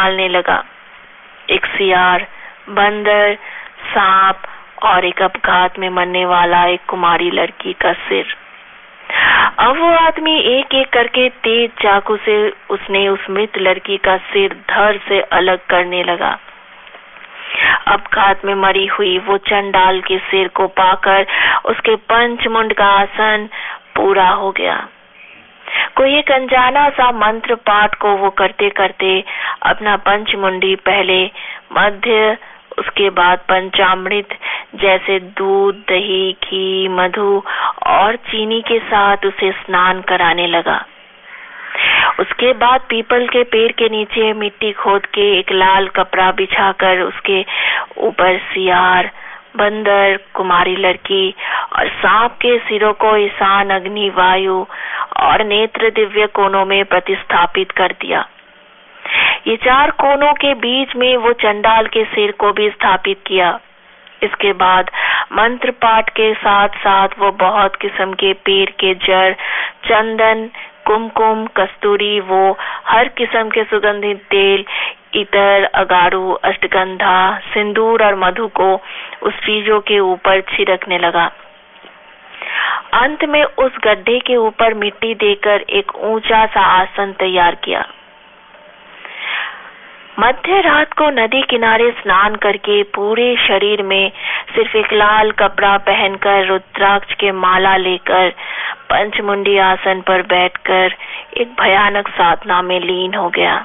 डालने लगा। एक सियार, बंदर, सांप और एक अपघात में मरने वाला एक कुमारी लड़की का सिर। अब वो आदमी एक एक करके तेज चाकू से उसने उस मृत लड़की का सिर धड़ से अलग करने लगा। अपघात में मरी हुई वो चंडाल के सिर को पाकर उसके पंचमुंड का आसन पूरा हो गया। कोई एक अनजाना सा मंत्र पाठ को वो करते करते अपना पंचमुंडी पहले, मध्य, उसके बाद पंचामृत, जैसे दूध, दही, घी, मधु और चीनी के साथ उसे स्नान कराने लगा। उसके बाद पीपल के पेड़ के नीचे मिट्टी खोद के एक लाल कपड़ा बिछाकर उसके ऊपर सियार, बंदर, कुमारी लड़की और सांप के सिरों को ईशान अग्नि, वायु और नेत्र दिव्य कोनों में प्रतिस्थापित कर दिया। ये चार कोनों के बीच में वो चंडाल के सिर को भी स्थापित किया। इसके बाद मंत्र पाठ के साथ साथ वो बहुत किस्म के पेड़ के जड़, चंदन, कुमकुम, कस्तूरी, वो हर किस्म के सुगंधित तेल, इतर, अगारू, अष्टगंधा, सिंदूर और मधु को उस चीज़ों के ऊपर छिड़कने लगा। अंत में उस गड्ढे के ऊपर मिट्टी देकर एक ऊँचा सा आसन तैयार किया। मध्य रात को नदी किनारे स्नान करके पूरे शरीर में सिर्फ़ एक लाल कपड़ा पहनकर रुद्राक्ष के माला लेकर पंचमुंडी आसन पर बैठकर एक भयानक साधना में लीन हो गया।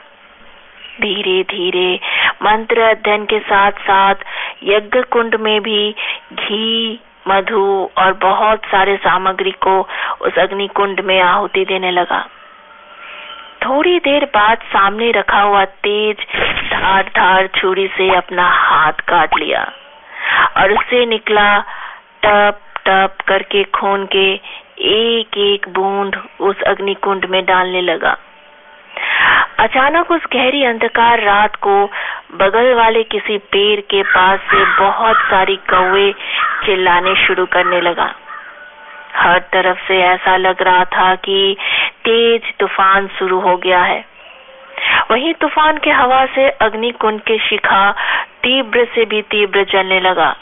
धीरे धीरे मंत्र अध्ययन के साथ साथ यज्ञ कुंड में भी घी मधु और बहुत सारे सामग्री को उस अग्नि कुंड में आहुति देने लगा। थोड़ी देर बाद सामने रखा हुआ तेज धार धार छुरी से अपना हाथ काट लिया और उससे निकला टप टप करके खून के एक एक बूंद उस अग्निकुंड में डालने लगा। अचानक उस गहरी अंधकार रात को बगल वाले किसी पेड़ के पास से बहुत सारी कौवे चिल्लाने शुरू करने लगा। हर तरफ़ से ऐसा लग रहा था कि तेज तूफ़ान शुरू हो गया है। वही तूफ़ान के हवा से अग्नि कुंड के शिखा तीव्र से भी तीव्र जलने लगा।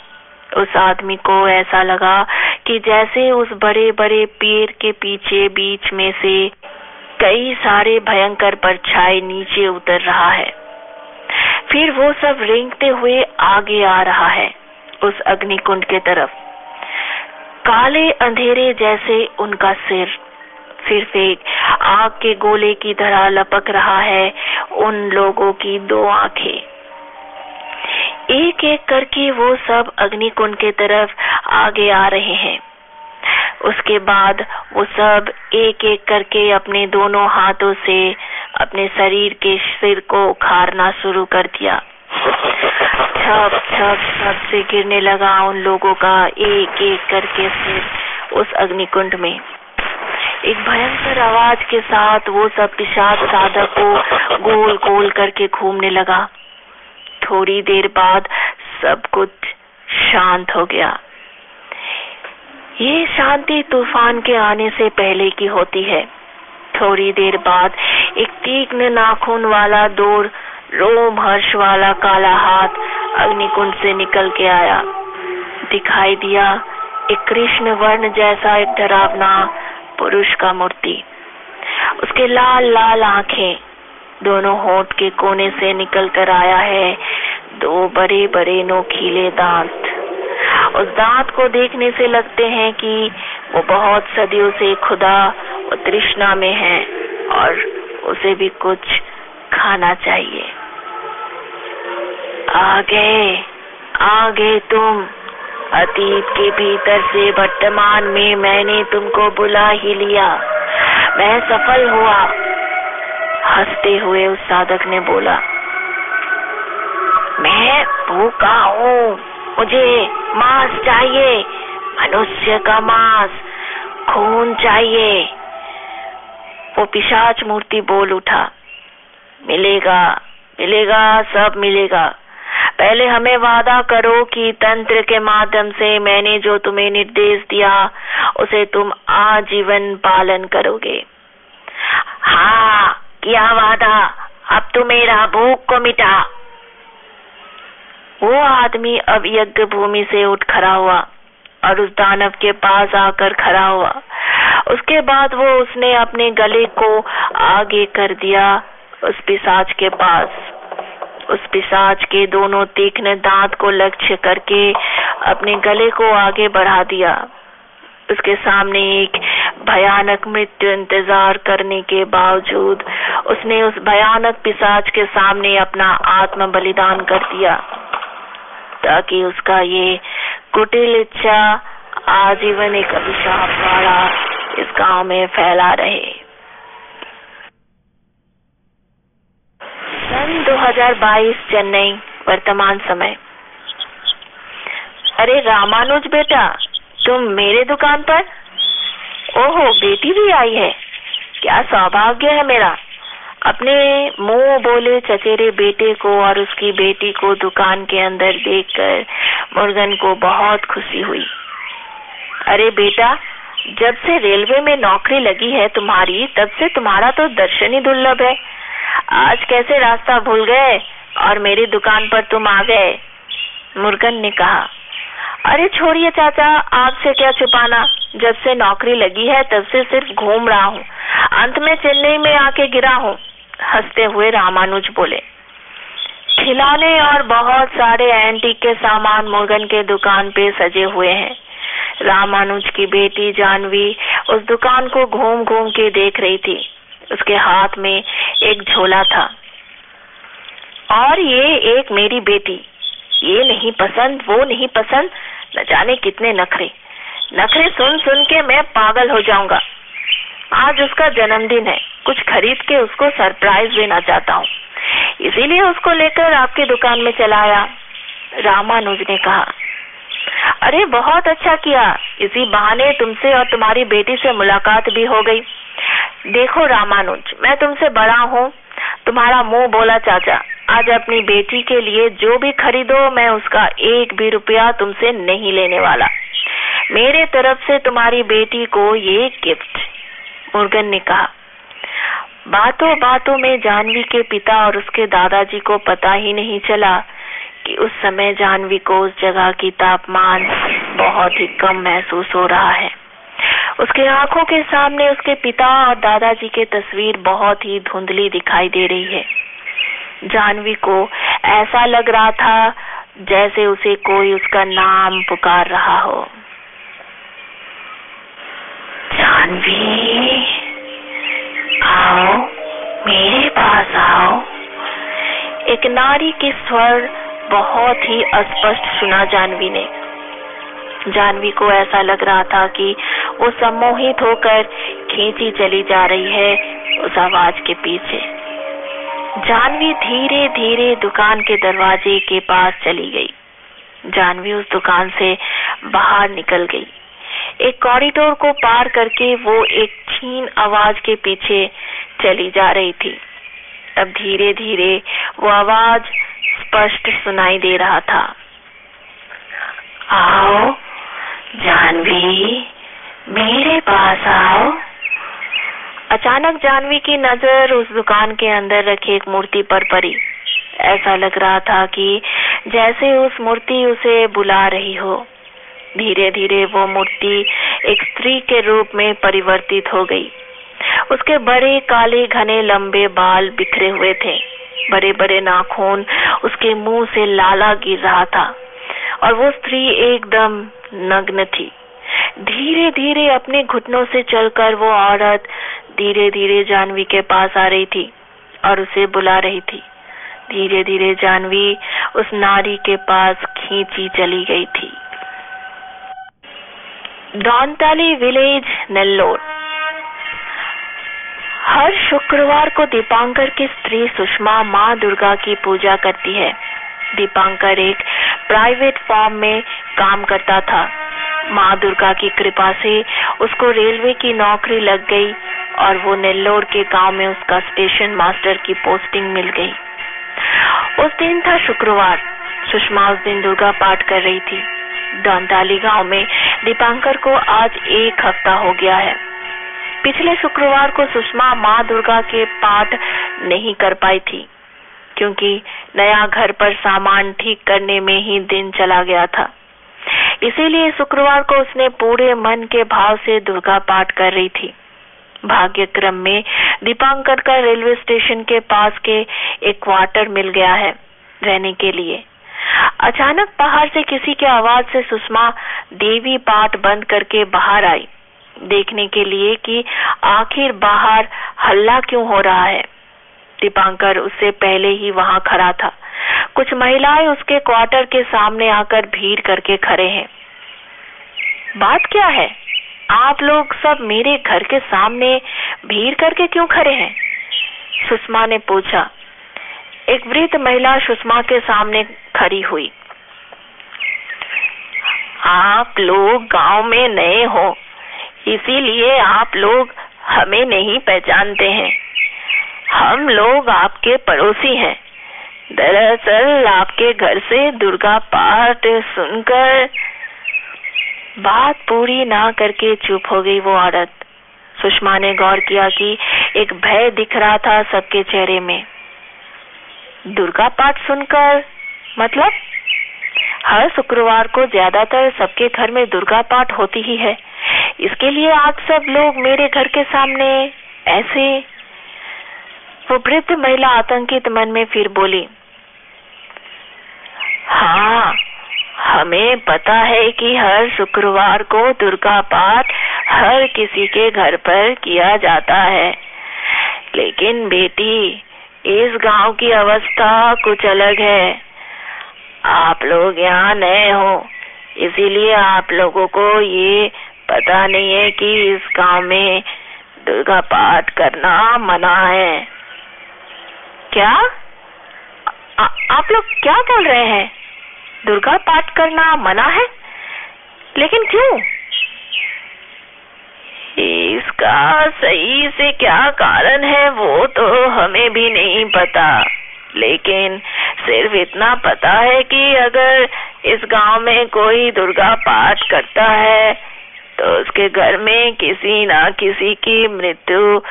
उस आदमी को ऐसा लगा कि जैसे उस बड़े बड़े पेड़ के पीछे बीच में से कई सारे भयंकर परछाई नीचे उतर रहा है। फिर वो सब रेंगते हुए आगे आ रहा है, उस अग्निकुंड के तरफ़। काले अंधेरे जैसे उनका सिर सिर्फ़ एक आग के गोले की तरह लपक रहा है उन लोगों की दो आँखें। एक एक करके वो सब अग्निकुंड के तरफ़ आगे आ रहे हैं। उसके बाद वो सब एक एक करके अपने दोनों हाथों से अपने शरीर के सिर को उखाड़ना शुरू कर दिया। छप छप छप से गिरने लगा उन लोगों का एक एक करके सिर उस अग्निकुंड में। एक भयंकर आवाज़ के साथ वो सब पिशाच साधक को गोल गोल करके घूमने लगा। थोड़ी देर बाद सब कुछ शांत हो गया। ये शांति तूफ़ान के आने से पहले की होती है। थोड़ी देर बाद एक तीक्ष्ण नाखून वाला दूर रोम हर्ष वाला काला हाथ अग्निकुंड से निकल के आया। दिखाई दिया एक कृष्ण वर्ण जैसा एक डरावना पुरुष का मूर्ति। उसके लाल लाल आँखें दोनों होठ के कोने से निकल कर आया है। दो बड़े बड़े नोखीले दांत। उस दांत को देखने से लगते हैं कि वो बहुत सदियों से खुदा और तृष्णा में है और उसे भी कुछ खाना चाहिए। आगे आगे तुम, अतीत के भीतर से वर्तमान में मैंने तुमको बुला ही लिया। मैं सफल हुआ। हँसते हुए उस साधक ने बोला, मैं भूखा हूँ। मुझे मांस चाहिए, मनुष्य का मांस, खून चाहिए। वो पिशाच मूर्ति बोल उठा, मिलेगा मिलेगा, सब मिलेगा। पहले हमें वादा करो कि तंत्र के माध्यम से मैंने जो तुम्हें निर्देश दिया, उसे तुम आजीवन पालन करोगे। हाँ किया वादा। अब तू मेरा भूख को मिटा। वो आदमी अब यज्ञ भूमि से उठ खड़ा हुआ और उस दानव के पास आकर खड़ा हुआ। उसके बाद वो उसने अपने गले को आगे कर दिया उस पिसाच के पास। उस पिसाच के दोनों तीक्ष्ण दांत को लक्ष्य करके अपने गले को आगे बढ़ा दिया। उसके सामने एक भयानक मृत्यु इंतज़ार करने के बावजूद उसने उस भयानक पिसाच के सामने अपना आत्म बलिदान कर दिया। ताकि उसका ये कुटिल इच्छा आजीवन एक अभिशाप द्वारा इस गाँव में फैला रहे। सन 2022 चेन्नई, वर्तमान समय। अरे रामानुज बेटा, तुम मेरे दुकान पर? ओहो, बेटी भी आई है। क्या सौभाग्य है मेरा। अपने मुँह बोले चचेरे बेटे को और उसकी बेटी को दुकान के अंदर देखकर मुर्गन को बहुत खुशी हुई। अरे बेटा, जब से रेलवे में नौकरी लगी है तुम्हारी, तब से तुम्हारा तो दर्शन ही दुर्लभ है। आज कैसे रास्ता भूल गए और मेरी दुकान पर तुम आ गए? मुर्गन ने कहा, अरे छोड़िए चाचा आपसे क्या छुपाना? जब से नौकरी लगी है, तब से सिर्फ़ घूम रहा हूँ। अंत में चेन्नई में आके गिरा हूँ। हँसते हुए रामानुज बोले, खिलौने और बहुत सारे एंटीक के सामान मुर्गन के दुकान पे सजे हुए हैं। रामानुज की बेटी जानवी उस दुकान को घूम घूम के देख रही थी। उसके हाथ में एक झोला था। और ये एक मेरी बेटी। ये नहीं पसंद, वो नहीं पसंद। न जाने कितने नखरे। नखरे सुन सुन के मैं पागल हो जाऊँगा। आज उसका जन्मदिन है। कुछ खरीद के उसको सरप्राइज़ देना चाहता हूँ। इसीलिए उसको लेकर आपकी दुकान में चला आया। रामानुज ने कहा, अरे, बहुत अच्छा किया। इसी बहाने तुमसे और तुम्हारी बेटी से मुलाकात भी हो गई। देखो रामानुज, मैं तुमसे बड़ा हूँ। तुम्हारा मुँह बोला, चाचा, आज अपनी बेटी के लिए जो भी खरीदो, मैं उसका एक भी रुपया तुमसे नहीं लेने वाला। मेरे तरफ़ से तुम्हारी बेटी को ये गिफ्ट मुर्गन ने कहा, बातों बातों में जानवी के पिता और उसके दादाजी को पता ही नहीं चला कि उस समय जानवी को उस जगह की तापमान बहुत ही कम महसूस हो रहा है। उसके आँखों के सामने उसके पिता और दादाजी की तस्वीर बहुत ही धुंधली दिखाई दे रही है। जानवी को ऐसा लग रहा था जैसे उसे कोई उसका नाम पुकार रहा हो। जानवी, आओ, मेरे पास आओ। एक नारी के स्वर बहुत ही अस्पष्ट सुना जानवी ने। जानवी को ऐसा लग रहा था कि वो सम्मोहित होकर खींची चली जा रही है उस आवाज़ के पीछे। जानवी धीरे धीरे दुकान के दरवाजे के पास चली गई। जानवी उस दुकान से बाहर निकल गई। एक कॉरिडोर को पार करके वो एक छीन आवाज़ के पीछे चली जा रही थी। तब धीरे धीरे वो आवाज़ स्पष्ट सुनाई दे रहा था। आओ, जानवी, मेरे पास आओ। अचानक जानवी की नज़र उस दुकान के अंदर रखी एक मूर्ति पर पड़ी। ऐसा लग रहा था कि जैसे उस मूर्ति उसे बुला रही हो। धीरे धीरे वो मूर्ति एक स्त्री के रूप में परिवर्तित हो गई। उसके बड़े, काले, घने, लंबे बाल बिखरे हुए थे। बड़े बड़े नाखून उसके मुँह से लाला गिर रहा था और वो स्त्री एकदम नग्न थी। धीरे धीरे अपने घुटनों से चलकर वो औरत धीरे धीरे जानवी के पास आ रही थी और उसे बुला रही थी। धीरे धीरे जानवी उस नारी के पास खींची चली गई थी। दौनताली विलेज, नेल्लोर। हर शुक्रवार को दीपांकर की स्त्री सुषमा माँ दुर्गा की पूजा करती है। दीपांकर एक प्राइवेट फॉर्म में काम करता था। माँ दुर्गा की कृपा से उसको रेलवे की नौकरी लग गई और वो नेल्लोर के गाँव में उसका स्टेशन मास्टर की पोस्टिंग मिल गई। उस दिन था शुक्रवार। सुषमा उस दिन दुर्गा पाठ कर रही थी। दौंताली गाँव में दीपांकर को आज एक हफ़्ता हो गया है। पिछले शुक्रवार को सुषमा माँ दुर्गा के पाठ नहीं कर पाई थी, क्योंकि नया घर पर सामान ठीक करने में ही दिन चला गया था। इसीलिए शुक्रवार को उसने पूरे मन के भाव से दुर्गा पाठ कर रही थी। भाग्यक्रम में दीपांकर का रेलवे स्टेशन के पास के एक क्वार्टर मिल गया है रहने के लिए। अचानक बाहर से किसी के आवाज़ से सुषमा देवी पाठ बंद करके बाहर आई। देखने के लिए कि आखिर बाहर हल्ला क्यों हो रहा है? दीपांकर उससे पहले ही वहाँ खड़ा था। कुछ महिलाएँ उसके क्वार्टर के सामने आकर भीड़ करके खड़े हैं। बात क्या है? आप लोग सब मेरे घर के सामने भीड़ करके क्यों खड़े हैं? सुषमा ने पूछा। एक वृद्ध महिला सुषमा के सामने खड़ी हुई। आप लोग गाँव में नए हो, इसीलिए आप लोग हमें नहीं पहचानते हैं। हम लोग आपके पड़ोसी हैं। दरअसल आपके घर से दुर्गा पाठ सुनकर बात पूरी ना करके चुप हो गई वो औरत। सुषमा ने गौर किया कि एक भय दिख रहा था सबके चेहरे में। दुर्गा पाठ सुनकर मतलब? हर शुक्रवार को ज़्यादातर सबके घर में दुर्गा पाठ होती ही है। इसके लिए आप सब लोग मेरे घर के सामने ऐसे वो वृद्ध महिला आतंकित मन में फिर बोली हाँ हमें पता है कि हर शुक्रवार को दुर्गा पाठ हर किसी के घर पर किया जाता है। लेकिन बेटी इस गाँव की अवस्था कुछ अलग है। आप लोग यहाँ नए हो इसीलिए आप लोगों को ये पता नहीं है कि इस गाँव में दुर्गा पाठ करना मना है। क्या? आ, आप लोग क्या बोल रहे हैं? दुर्गा पाठ करना मना है? लेकिन क्यों? इसका सही से क्या कारण है वो तो हमें भी नहीं पता। लेकिन सिर्फ़ इतना पता है कि अगर इस गाँव में कोई दुर्गा पाठ करता है तो उसके घर में किसी ना किसी की मृत्यु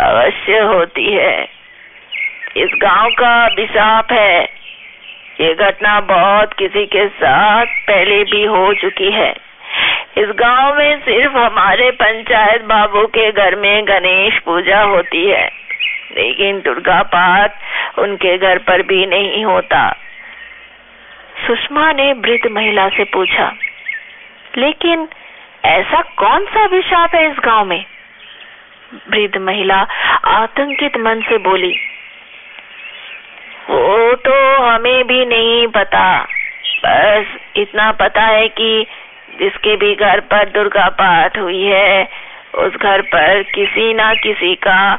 अवश्य होती है। इस गाँव का अभिशाप है। ये घटना बहुत किसी के साथ पहले भी हो चुकी है। इस गाँव में सिर्फ़ हमारे पंचायत बाबू के घर में गणेश पूजा होती है। लेकिन दुर्गा पाठ उनके घर पर भी नहीं होता। सुषमा ने वृद्ध महिला से पूछा, लेकिन ऐसा कौन सा अभिशाप है इस गाँव में? वृद्ध महिला आतंकित मन से बोली, वो तो हमें भी नहीं पता। बस इतना पता है कि जिसके भी घर पर दुर्गा पाठ हुई है, उस घर पर किसी ना किसी का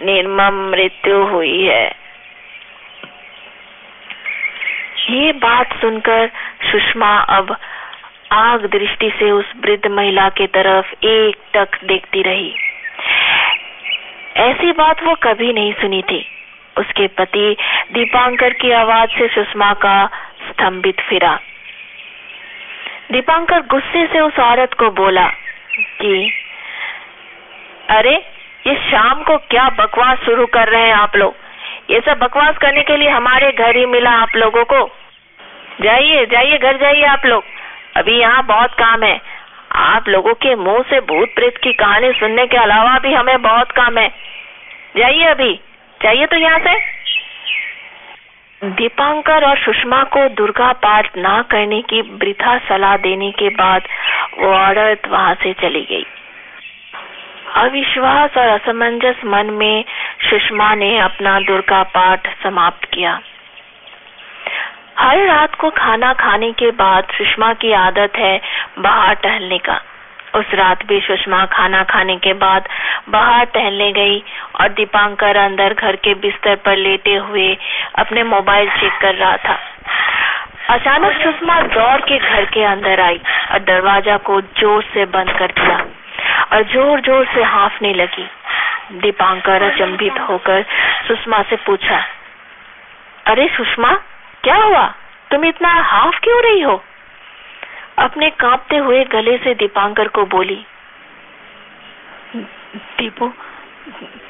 निर्मम मृत्यु हुई है। ये बात सुनकर सुषमा अब आग दृष्टि से उस वृद्ध महिला के तरफ़ एक टक देखती रही। ऐसी बात वो कभी नहीं सुनी थी। उसके पति दीपांकर की आवाज़ से सुषमा का स्तंभित फिरा। दीपांकर गुस्से से उस औरत को बोला कि, अरे, ये शाम को क्या बकवास शुरू कर रहे हैं आप लोग? ये सब बकवास करने के लिए हमारे घर ही मिला आप लोगों को। जाइए जाइए, घर जाइए आप लोग। अभी यहाँ बहुत काम है। आप लोगों के मुँह से भूत प्रेत की कहानी सुनने के अलावा भी हमें बहुत काम है। जाइए अभी। जाइए तो यहाँ से। दीपांकर और सुषमा को दुर्गा पाठ ना करने की वृथा सलाह देने के बाद वो औरत वहाँ से चली गई। अविश्वास और असमंजस मन में सुषमा ने अपना दुर्गा पाठ समाप्त किया। हर रात को खाना खाने के बाद सुषमा की आदत है बाहर टहलने का। उस रात भी सुषमा खाना खाने के बाद बाहर टहलने गई और दीपांकर अंदर घर के बिस्तर पर लेटे हुए अपने मोबाइल चेक कर रहा था। अचानक सुषमा दौड़ के घर के अंदर आई और दरवाज़ा को ज़ोर से बंद कर दिया और ज़ोर ज़ोर से हाफने लगी। दीपांकर अचंभित होकर सुषमा से पूछा, अरे सुषमा, क्या हुआ? तुम इतना हाफ़ क्यों रही हो? अपने कांपते हुए गले से दीपांकर को बोली दीपू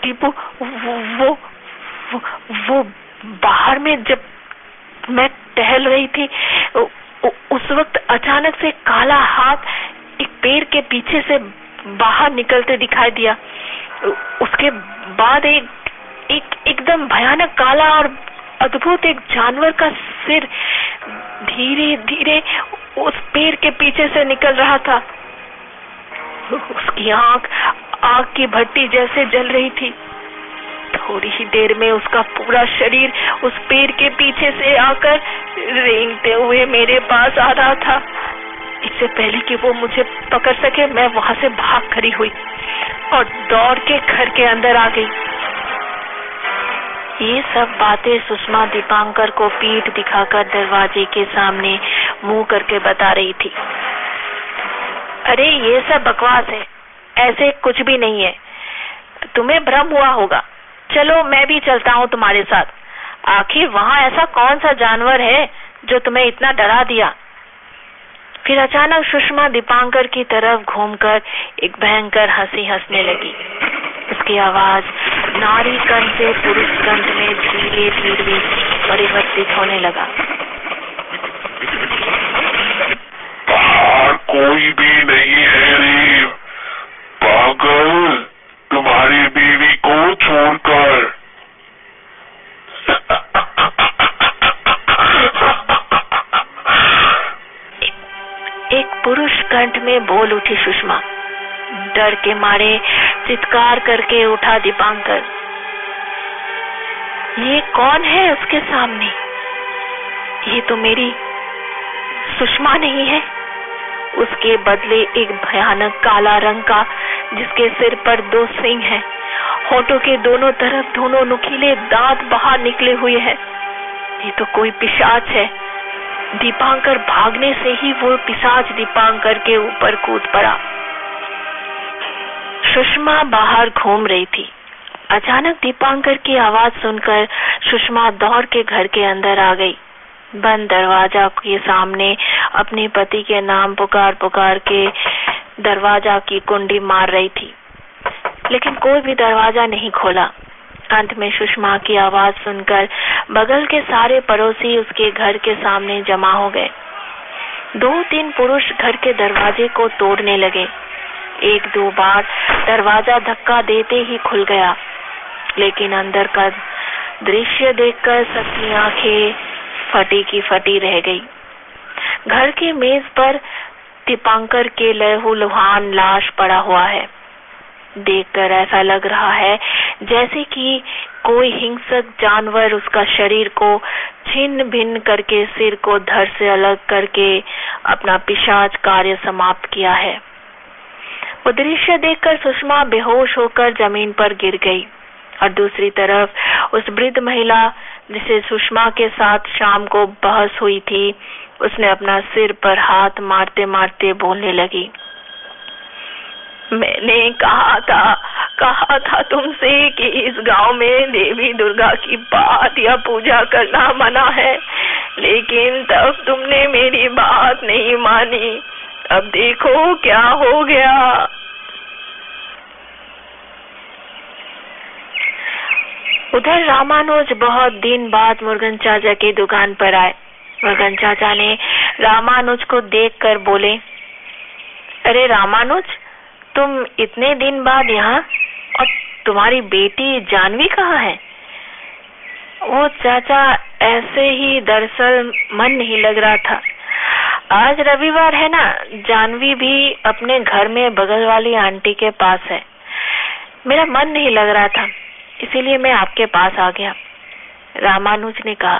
दीपू वो वो, बाहर में जब मैं टहल रही थी उस वक्त अचानक से काला हाथ एक पेड़ के पीछे से बाहर निकलते दिखाई दिया। उसके बाद एक एक एकदम भयानक काला और अद्भुत एक जानवर का सिर धीरे धीरे उस पेड़ के पीछे से निकल रहा था। उसकी आँख आग की भट्टी जैसे जल रही थी। थोड़ी ही देर में उसका पूरा शरीर उस पेड़ के पीछे से आकर रेंगते हुए मेरे पास आ रहा था। इससे पहले कि वो मुझे पकड़ सके, मैं वहाँ से भाग खड़ी हुई और दौड़ के घर के अंदर आ गई। ये सब बातें सुषमा दीपांकर को पीठ दिखाकर दरवाजे के सामने मुँह करके बता रही थी। अरे, ये सब बकवास है। ऐसे कुछ भी नहीं है। तुम्हें भ्रम हुआ होगा। चलो, मैं भी चलता हूँ तुम्हारे साथ। आखिर वहाँ ऐसा कौन सा जानवर है जो तुम्हें इतना डरा दिया? फिर अचानक सुषमा दीपांकर की तरफ़ घूमकर एक भयंकर हँसी हंसने लगी। उसकी आवाज़ नारी कंठ से पुरुष कंठ में धीरे धीरे परिवर्तित होने लगा। कोई भी नहीं है रे। पागल, तुम्हारी बीवी को छोड़कर डर के मारे चित्कार करके उठा दीपांकर। ये कौन है उसके सामने? ये तो मेरी सुषमा नहीं है। उसके बदले एक भयानक काला रंग का जिसके सिर पर दो सिंह हैं, होठों के दोनों तरफ़ दोनों नुकीले दांत बाहर निकले हुए हैं। ये तो कोई पिशाच है। दीपांकर भागने से ही वो पिशाच दीपांकर के ऊपर कूद पड़ा। सुषमा बाहर घूम रही थी। अचानक दीपांकर की आवाज़ सुनकर सुषमा दौड़ के घर के अंदर आ गई। बंद दरवाज़ा के सामने अपने पति के नाम पुकार पुकार के दरवाज़ा की कुंडी मार रही थी। लेकिन कोई भी दरवाज़ा नहीं खोला। अंत में सुषमा की आवाज़ सुनकर बगल के सारे पड़ोसी उसके घर के सामने जमा हो गए। दो तीन पुरुष घर के दरवाजे को तोड़ने लगे। एक दो बार दरवाज़ा धक्का देते ही खुल गया। लेकिन अंदर का दृश्य देखकर सबकी आँखें फटी की फटी रह गई। घर के मेज पर दीपांकर के लहू लुहान लाश पड़ा हुआ है। देखकर ऐसा लग रहा है जैसे कि कोई हिंसक जानवर उसका शरीर को छिन्न भिन्न करके सिर को धड़ से अलग करके अपना पिशाच कार्य समाप्त किया है। वो दृश्य देखकर सुषमा बेहोश होकर ज़मीन पर गिर गई। और दूसरी तरफ़, उस वृद्ध महिला, जिसे सुषमा के साथ शाम को बहस हुई थी, उसने अपना सिर पर हाथ मारते मारते बोलने लगी। मैंने कहा था कहा था तुमसे कि इस गाँव में देवी दुर्गा की बात या पूजा करना मना है, लेकिन तब तुमने मेरी बात नहीं मानी। अब देखो क्या हो गया। उधर रामानुज बहुत दिन बाद मुर्गन चाचा की दुकान पर आए। मुर्गन चाचा ने रामानुज को देखकर बोले, अरे रामानुज, तुम इतने दिन बाद यहाँ, और तुम्हारी बेटी जानवी कहाँ है? वो चाचा ऐसे ही दरअसल मन नहीं लग रहा था। आज रविवार है ना, जानवी भी अपने घर में बगल वाली आंटी के पास है। मेरा मन नहीं लग रहा था, इसीलिए मैं आपके पास आ गया, रामानुज ने कहा।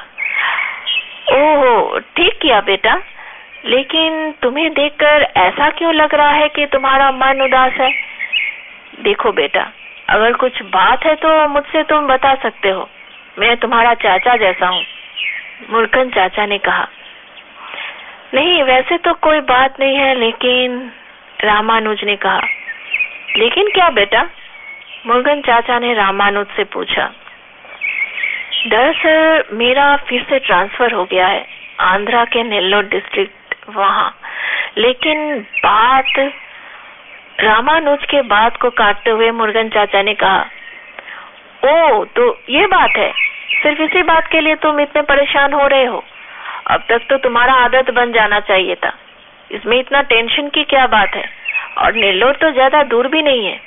ओहो, ठीक किया बेटा, लेकिन तुम्हें देखकर ऐसा क्यों लग रहा है कि तुम्हारा मन उदास है? देखो बेटा, अगर कुछ बात है तो मुझसे तुम बता सकते हो, मैं तुम्हारा चाचा जैसा हूँ, मुर्खन चाचा ने कहा। नहीं, वैसे तो कोई बात नहीं है, लेकिन रामानुज ने कहा, लेकिन क्या बेटा? मुर्गन चाचा ने रामानुज से पूछा, दरअसल मेरा फिर से ट्रांसफ़र हो गया है, आंध्रा के नेल्लोर डिस्ट्रिक्ट वहाँ, लेकिन बात, रामानुज के बात को काटते हुए मुर्गन चाचा ने कहा, ओ तो ये बात है, सिर्फ़ इसी बात के लिए तुम इतने परेशान हो रहे हो? अब तक तो तुम्हारा आदत बन जाना चाहिए था। इसमें इतना टेंशन की क्या बात है? और नेल्लोर तो ज़्यादा दूर भी नहीं है।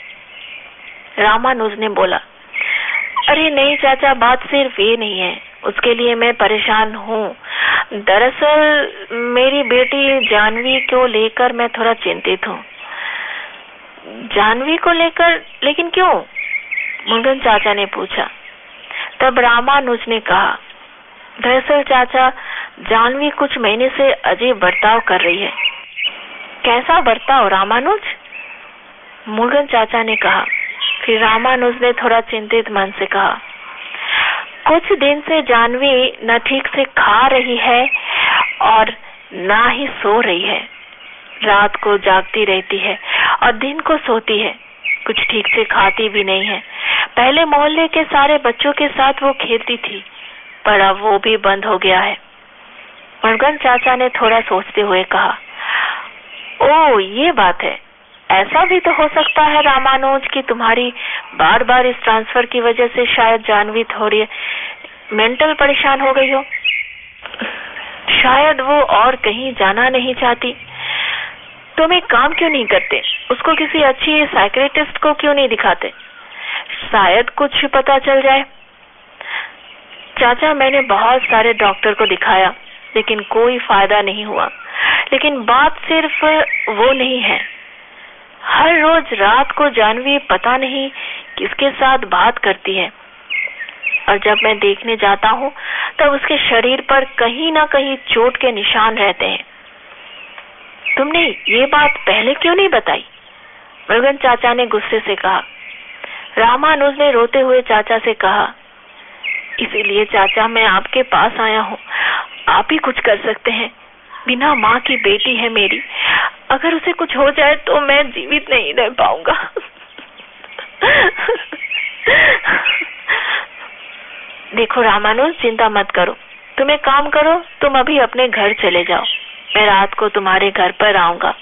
रामानुज ने बोला, अरे नहीं चाचा, बात सिर्फ़ ये नहीं है। उसके लिए मैं परेशान हूँ। दरअसल मेरी बेटी जानवी को लेकर मैं थोड़ा चिंतित हूँ। जानवी को लेकर? लेकिन क्यों? मुंगन चाचा ने पूछा। तब रामानुज ने कहा दरअसल चाचा, जानवी कुछ महीने से अजीब बर्ताव कर रही है। कैसा बर्ताव, रामानुज? मुगन चाचा ने कहा। फिर रामानुज ने थोड़ा चिंतित मन से कहा। कुछ दिन से जानवी न ठीक से खा रही है और ना ही सो रही है। रात को जागती रहती है और दिन को सोती है। कुछ ठीक से खाती भी नहीं है। पहले मोहल्ले के सारे बच्चों के साथ वो खेलती थी। पर अब वो भी बंद हो गया है। मुर्गन चाचा ने थोड़ा सोचते हुए कहा, ओ, ये बात है। ऐसा भी तो हो सकता है रामानुज कि तुम्हारी बार बार इस ट्रांसफ़र की वजह से शायद जानवी थोड़ी मेंटल परेशान हो गई हो। शायद वो और कहीं जाना नहीं चाहती। तुम एक काम क्यों नहीं करते? उसको किसी अच्छी साइक्रेटिस्ट को क्यों नहीं दिखाते? शायद कुछ पता चल जाए। चाचा, मैंने बहुत सारे डॉक्टर को दिखाया, लेकिन कोई फ़ायदा नहीं हुआ। लेकिन बात सिर्फ़ वो नहीं है। हर रोज रात को जानवी पता नहीं किसके साथ बात करती है। और जब मैं देखने जाता हूँ, तब उसके शरीर पर कहीं ना कहीं चोट के निशान रहते हैं। तुमने ये बात पहले क्यों नहीं बताई? मृगन चाचा ने गुस्से से कहा। रामानुज ने रोते हुए चाचा से कहा इसीलिए चाचा, मैं आपके पास आया हूँ। आप ही कुछ कर सकते हैं। बिना माँ की बेटी है मेरी। अगर उसे कुछ हो जाए तो मैं जीवित नहीं रह पाऊँगा। देखो रामानुज, चिंता मत करो। तुम एक काम करो, तुम अभी अपने घर चले जाओ। मैं रात को तुम्हारे घर पर आऊँगा।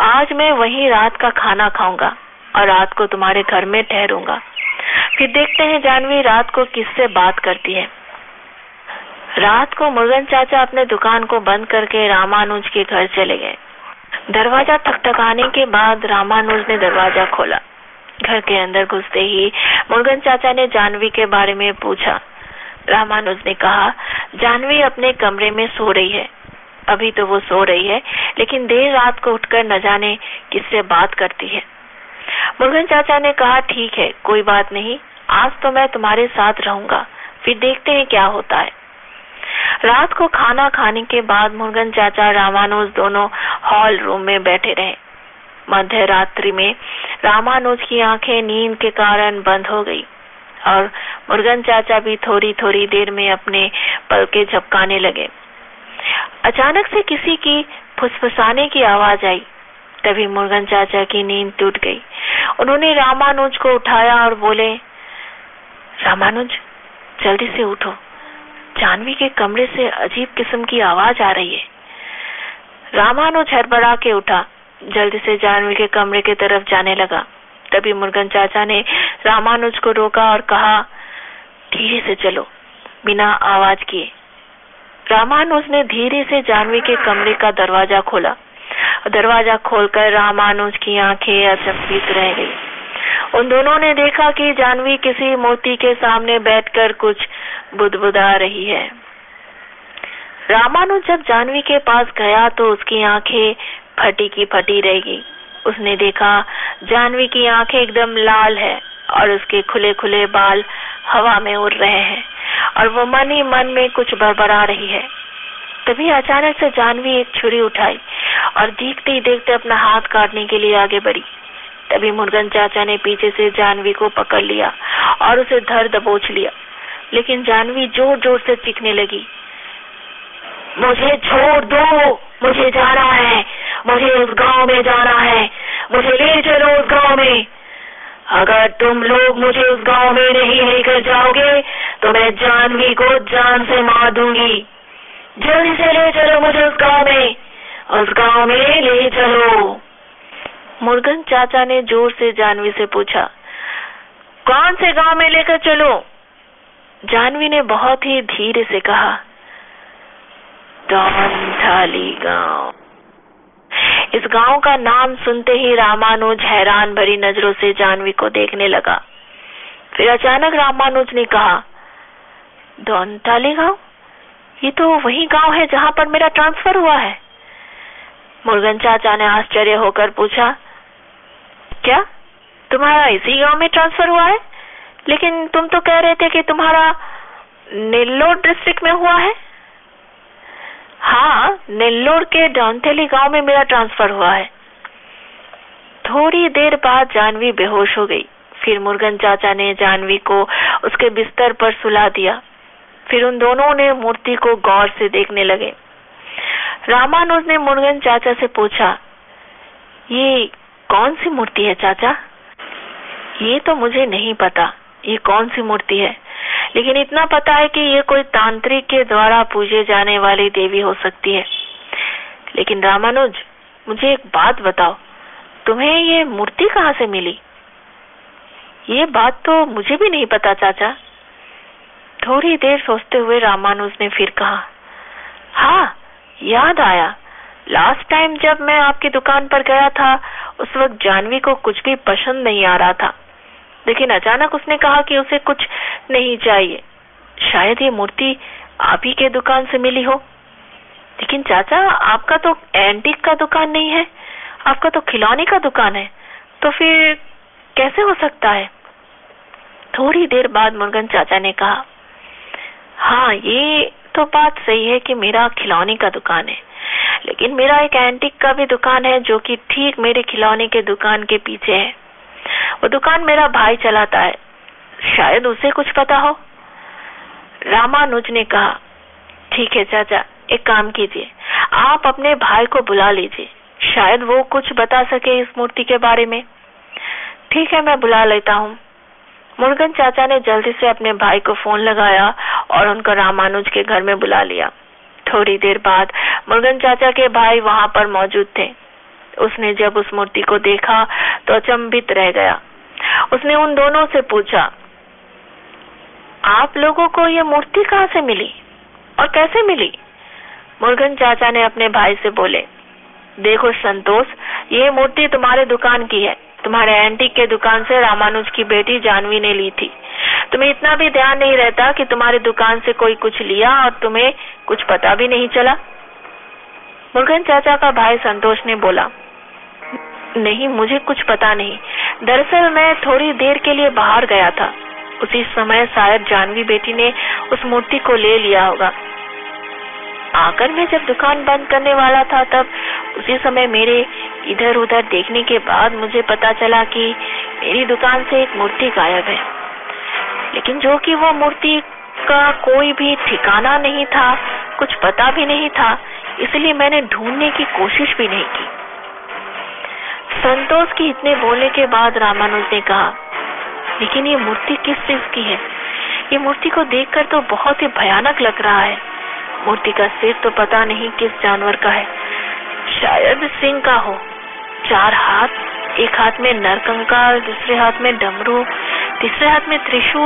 आज मैं वहीं रात का खाना खाऊँगा और रात को तुम्हारे घर में ठहरूँगा। फिर देखते हैं जानवी रात को किससे बात करती है। रात को मुर्गन चाचा अपने दुकान को बंद करके रामानुज के घर चले गए। दरवाज़ा थकथकाने के बाद रामानुज ने दरवाज़ा खोला। घर के अंदर घुसते ही मुर्गन चाचा ने जानवी के बारे में पूछा। रामानुज ने कहा, जानवी अपने कमरे में सो रही है। अभी तो वो सो रही है, लेकिन देर रात को उठकर न जाने किससे बात करती है। मुर्गन चाचा ने कहा, ठीक है, कोई बात नहीं। आज तो मैं तुम्हारे साथ रहूँगा। फिर देखते हैं क्या होता है। रात को खाना खाने के बाद मुर्गन चाचा रामानुज दोनों हॉल रूम में बैठे रहे। मध्य रात्रि में रामानुज की आँखें नींद के कारण बंद हो गई और मुर्गन चाचा भी थोड़ी थोड़ी देर में अपने पलके झपकाने लगे। अचानक से किसी की फुसफुसाने की आवाज़ आई। तभी मुर्गन चाचा की नींद टूट गई। उन्होंने रामानुज को उठाया और बोले रामानुज, जल्दी से उठो। जानवी के कमरे से अजीब किस्म की आवाज़ आ रही है। रामानुज हड़बड़ा के उठा, जल्दी से जानवी के कमरे की तरफ़ जाने लगा। तभी मुर्गन चाचा ने रामानुज को रोका और कहा, धीरे से चलो, बिना आवाज़ किए। रामानुज ने धीरे से जानवी के कमरे का दरवाज़ा खोला। दरवाज़ा खोलकर रामानुज की आँखें अचंभित रह गई। उन दोनों ने देखा कि जानवी किसी मूर्ति के सामने बैठकर कुछ बुदबुदा रही है। रामानुज जब जानवी के पास गया तो उसकी आँखें फटी की फटी रह गई। उसने देखा, जानवी की आँखें एकदम लाल है और उसके खुले खुले बाल हवा में उड़ रहे हैं और वो मन ही मन में कुछ बड़बड़ा रही है। तभी अचानक से जानवी एक छुरी उठाई और देखते ही देखते अपना हाथ काटने के लिए आगे बढ़ी। तभी मुर्गन चाचा ने पीछे से जानवी को पकड़ लिया और उसे धर दबोच लिया। लेकिन जानवी ज़ोर ज़ोर से चीखने लगी। मुझे छोड़ दो! मुझे जाना है! मुझे उस गाँव में जाना है! मुझे ले चलो उस गाँव में! अगर तुम लोग मुझे उस गाँव में नहीं लेकर जाओगे तो मैं जानवी को जान से मार दूँगी। जल्दी से ले चलो मुझे उस गाँव में! उस गाँव में ले चलो! मुर्गन चाचा ने ज़ोर से जानवी से पूछा, कौन से गाँव में लेकर चलो? जानवी ने बहुत ही धीरे से कहा डॉनठाली गाँव. इस गाँव का नाम सुनते ही रामानुज हैरान भरी नज़रों से जानवी को देखने लगा। फिर अचानक रामानुज ने कहा डॉनटाली गाँव? ये तो वही गाँव है जहाँ पर मेरा ट्रांसफ़र हुआ है? मुर्गन चाचा ने आश्चर्य होकर पूछा क्या? तुम्हारा इसी गाँव में ट्रांसफ़र हुआ है? लेकिन तुम तो कह रहे थे कि तुम्हारा नेल्लोर डिस्ट्रिक्ट में हुआ है। हाँ नेल्लोर के डॉन्थेली गाँव में मेरा ट्रांसफ़र हुआ है। थोड़ी देर बाद जानवी बेहोश हो गई। फिर मुर्गन चाचा ने जानवी को उसके बिस्तर पर सुला दिया। फिर उन दोनों ने मूर्ति को गौर से देखने लगे। रामानुज ने मुर्गन चाचा से पूछा, ये कौन सी मूर्ति है, चाचा? ये तो मुझे नहीं पता, ये कौन सी मूर्ति है। लेकिन इतना पता है कि ये कोई तांत्रिक के द्वारा पूजे जाने वाली देवी हो सकती है। लेकिन रामानुज, मुझे एक बात बताओ, तुम्हें ये मूर्ति कहाँ से मिली? ये बात तो मुझे भी नहीं पता, चाचा। थोड़ी देर सोचते हुए रामानुज ने फिर कहा हाँ याद आया। लास्ट टाइम जब मैं आपकी दुकान पर गया था, उस वक्त जानवी को कुछ भी पसंद नहीं आ रहा था। लेकिन अचानक उसने कहा कि उसे कुछ नहीं चाहिए। शायद ये मूर्ति आप ही के दुकान से मिली हो। लेकिन चाचा, आपका तो एंटीक का दुकान नहीं है। आपका तो खिलौने का दुकान है। तो फिर कैसे हो सकता है? थोड़ी देर बाद मुर्गन चाचा ने कहा हाँ ये तो बात सही है कि मेरा खिलौने का दुकान है। लेकिन मेरा एक एंटीक का भी दुकान है जो कि ठीक मेरे खिलौने के दुकान के पीछे है। वो दुकान मेरा भाई चलाता है। शायद उसे कुछ पता हो। रामानुज ने कहा, ठीक है, चाचा, एक काम कीजिए। आप अपने भाई को बुला लीजिए। शायद वो कुछ बता सके इस मूर्ति के बारे में। ठीक है, मैं बुला लेता हूँ। मुर्गन चाचा ने जल्दी से अपने भाई को फ़ोन लगाया और उनको रामानुज के घर में बुला लिया। थोड़ी देर बाद मुर्गन चाचा के भाई वहाँ पर मौजूद थे। उसने जब उस मूर्ति को देखा तो अचंभित रह गया। उसने उन दोनों से पूछा, आप लोगों को ये मूर्ति कहाँ से मिली और कैसे मिली? मुर्गन चाचा ने अपने भाई से बोले, देखो संतोष, ये मूर्ति तुम्हारे दुकान की है। तुम्हारे एंटीक के दुकान से रामानुज की बेटी जानवी ने ली थी। तुम्हें इतना भी ध्यान नहीं रहता कि तुम्हारी दुकान से कोई कुछ लिया और तुम्हें कुछ पता भी नहीं चला। मुर्गन चाचा का भाई संतोष ने बोला, नहीं, मुझे कुछ पता नहीं। दरअसल मैं थोड़ी देर के लिए बाहर गया था। उसी समय शायद जानवी बेटी ने उस मूर्ति को ले लिया होगा। आकर मैं जब दुकान बंद करने वाला था तब उसी समय मेरे इधर उधर देखने के बाद मुझे पता चला कि मेरी दुकान से एक मूर्ति गायब है। लेकिन जो कि वो मूर्ति का कोई भी ठिकाना नहीं था, कुछ पता भी नहीं था, इसलिए मैंने ढूँढने की कोशिश भी नहीं की। संतोष की इतने बोलने के बाद रामानुज ने कहा, लेकिन ये मूर्ति किस चीज़ की है? ये मूर्ति को देखकर तो बहुत ही भयानक लग रहा है। मूर्ति का सिर तो पता नहीं किस जानवर का है। शायद सिंह का हो। चार हाथ, एक हाथ में नरकंकाल, दूसरे हाथ में डमरू, तीसरे हाथ में त्रिशूल।